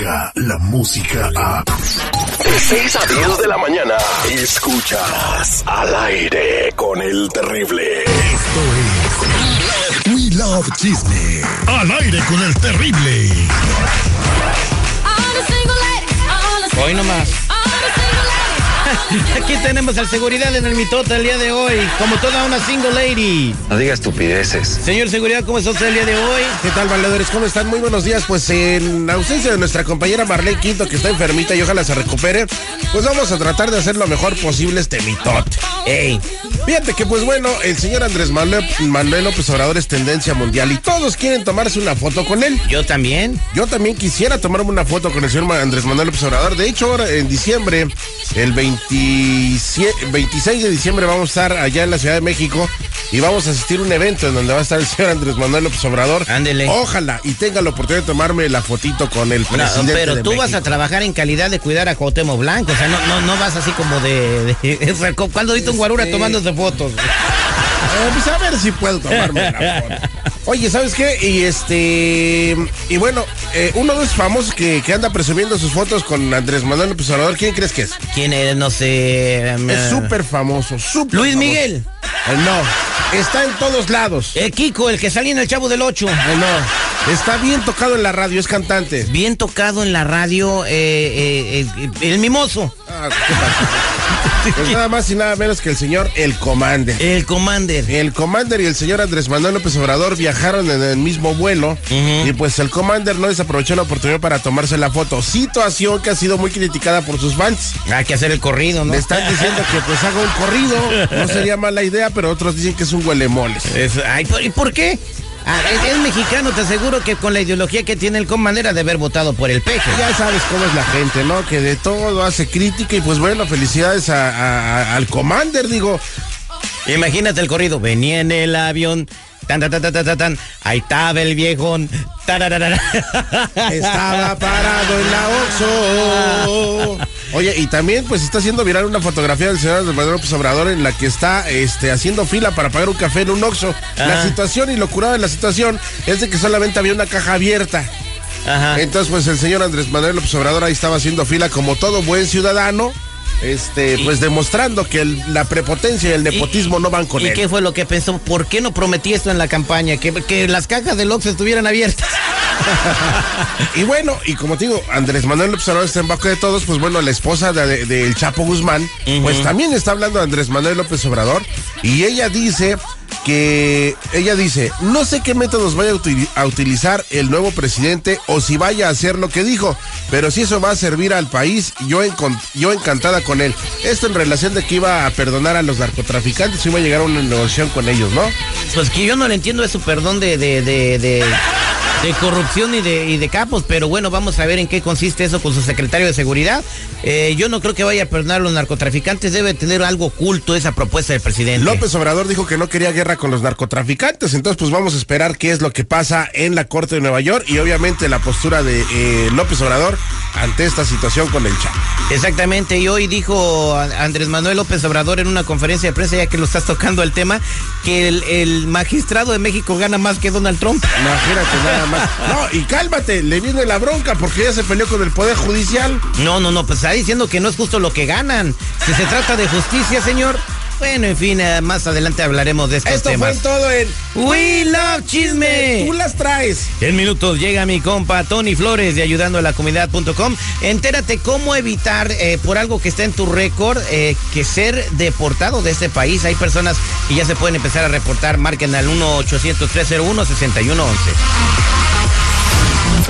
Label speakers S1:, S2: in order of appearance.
S1: Descarga la música a. De 6 a 10 de la mañana. Escuchas al aire con el terrible. Esto es. We Love Chisme. Al aire con el terrible.
S2: Hoy nomás. Aquí tenemos al seguridad en el mitote el día de hoy, como toda una single lady.
S3: No diga estupideces.
S2: Señor seguridad, ¿cómo está usted el día de hoy?
S4: ¿Qué tal, valedores? ¿Cómo están? Muy buenos días. Pues en ausencia de nuestra compañera Marlene Quinto, que está enfermita y ojalá se recupere, pues vamos a tratar de hacer lo mejor posible este mitote.
S2: Ey,
S4: Fíjate que, pues bueno, el señor Andrés Manuel, Manuel López Obrador es tendencia mundial y todos quieren tomarse una foto con él.
S2: yo también.
S4: Yo también quisiera tomarme una foto con el señor Andrés Manuel López Obrador. De hecho, ahora en diciembre, el 27 26 de diciembre, vamos a estar allá en la Ciudad de México y vamos a asistir a un evento en donde va a estar el señor Andrés Manuel López Obrador.
S2: Ándele.
S4: Ojalá y tenga la oportunidad de tomarme la fotito con el
S2: No,
S4: presidente.
S2: pero
S4: de
S2: tú vas a trabajar en calidad de cuidar a Cuauhtémoc Blanco, o sea, no, no, no vas así como de... de- ¿Cuándo viste un guarura tomándose fotos?
S4: Eh, pues a ver si puedo tomarme la foto. Oye, ¿sabes qué? Y este. Y bueno, eh, uno de los famosos que, que anda presumiendo sus fotos con Andrés Manuel López Obrador, ¿quién crees que es?
S2: ¿Quién es? No sé...
S4: Es súper famoso, súper
S2: Luis
S4: famoso.
S2: Miguel.
S4: Eh, no, está en todos lados.
S2: Eh, Kiko, el que salía en el Chavo del Ocho.
S4: Eh, no, está bien tocado en la radio, es cantante.
S2: Bien tocado en la radio, eh, eh, eh, el mimoso.
S4: ¿Qué pasa? Pues nada más y nada menos que el señor El Commander.
S2: El Commander.
S4: El Commander y el señor Andrés Manuel López Obrador viajaron en el mismo vuelo y pues el Commander no desaprovechó la oportunidad para tomarse la foto. Situación que ha sido muy criticada por sus fans.
S2: Hay que hacer el corrido, ¿no?
S4: Le están diciendo que pues haga un corrido. No sería mala idea, pero otros dicen que es un huelemoles.
S2: Es- ay, ¿por- ¿Y por qué? Ah, es, mexicano, te aseguro que con la ideología que tiene el Commander ha de haber votado por el peje.
S4: Ya sabes cómo es la gente, ¿no? Que de todo hace crítica y pues bueno, felicidades a- a- a- al Commander, digo.
S2: Imagínate el corrido. Venía en el avión. Tan, tan, tan, tan. Ahí estaba el viejón.
S4: Estaba parado en la Oxxo. Oye, y también pues está haciendo viral una fotografía del señor Andrés Manuel López Obrador en la que está este, haciendo fila para pagar un café en un Oxxo. La situación y lo curado de la situación es de que solamente había una caja abierta.
S2: Ajá.
S4: Entonces, pues el señor Andrés Manuel López Obrador ahí estaba haciendo fila como todo buen ciudadano, este, pues demostrando que el- la prepotencia y el nepotismo no van con
S2: ¿Y
S4: él.
S2: qué fue lo que pensó? ¿Por qué no prometí esto en la campaña? Que, que las cajas del Oxxo estuvieran abiertas.
S4: Y bueno, y como te digo, Andrés Manuel López Obrador está en de todos, pues bueno, la esposa de- de- del Chapo Guzmán, pues también está hablando de Andrés Manuel López Obrador, y ella dice que, ella dice, no sé qué métodos vaya a, util- a utilizar el nuevo presidente o si vaya a hacer lo que dijo, pero si eso va a servir al país, yo, yo encantada con él. Esto en relación de que iba a perdonar a los narcotraficantes, iba a llegar a una negociación con ellos, ¿no?
S2: Pues que yo no le entiendo eso, perdón, de, de, de, de corrupción y de, y de capos, pero bueno, vamos a ver en qué consiste eso con su secretario de seguridad. Eh, yo no creo que vaya a perdonar a los narcotraficantes, debe tener algo oculto esa propuesta del presidente.
S4: López Obrador dijo que no quería guerra con los narcotraficantes, entonces pues vamos a esperar qué es lo que pasa en la Corte de Nueva York y obviamente la postura de eh, López Obrador ante esta situación con el Chapo.
S2: Exactamente, y hoy dijo Andrés Manuel López Obrador en una conferencia de prensa, ya que lo estás tocando el tema, que el, el magistrado de México gana más que Donald Trump.
S4: Imagínate nada más. No, y cálmate, le viene la bronca porque ya se peleó con el Poder Judicial.
S2: No, no, no, pues está diciendo que no es justo lo que ganan. Si se trata de justicia, señor. Bueno, en fin, eh, más adelante hablaremos de estos
S4: Esto
S2: temas.
S4: fue todo en
S2: We Love Chisme.
S4: Tú las traes.
S2: En minutos llega mi compa Tony Flores de ayudando a la comunidad.com. Entérate cómo evitar eh, por algo que está en tu récord eh, que ser deportado de este país. Hay personas que ya se pueden empezar a reportar. Marquen al 1-800-301-6111.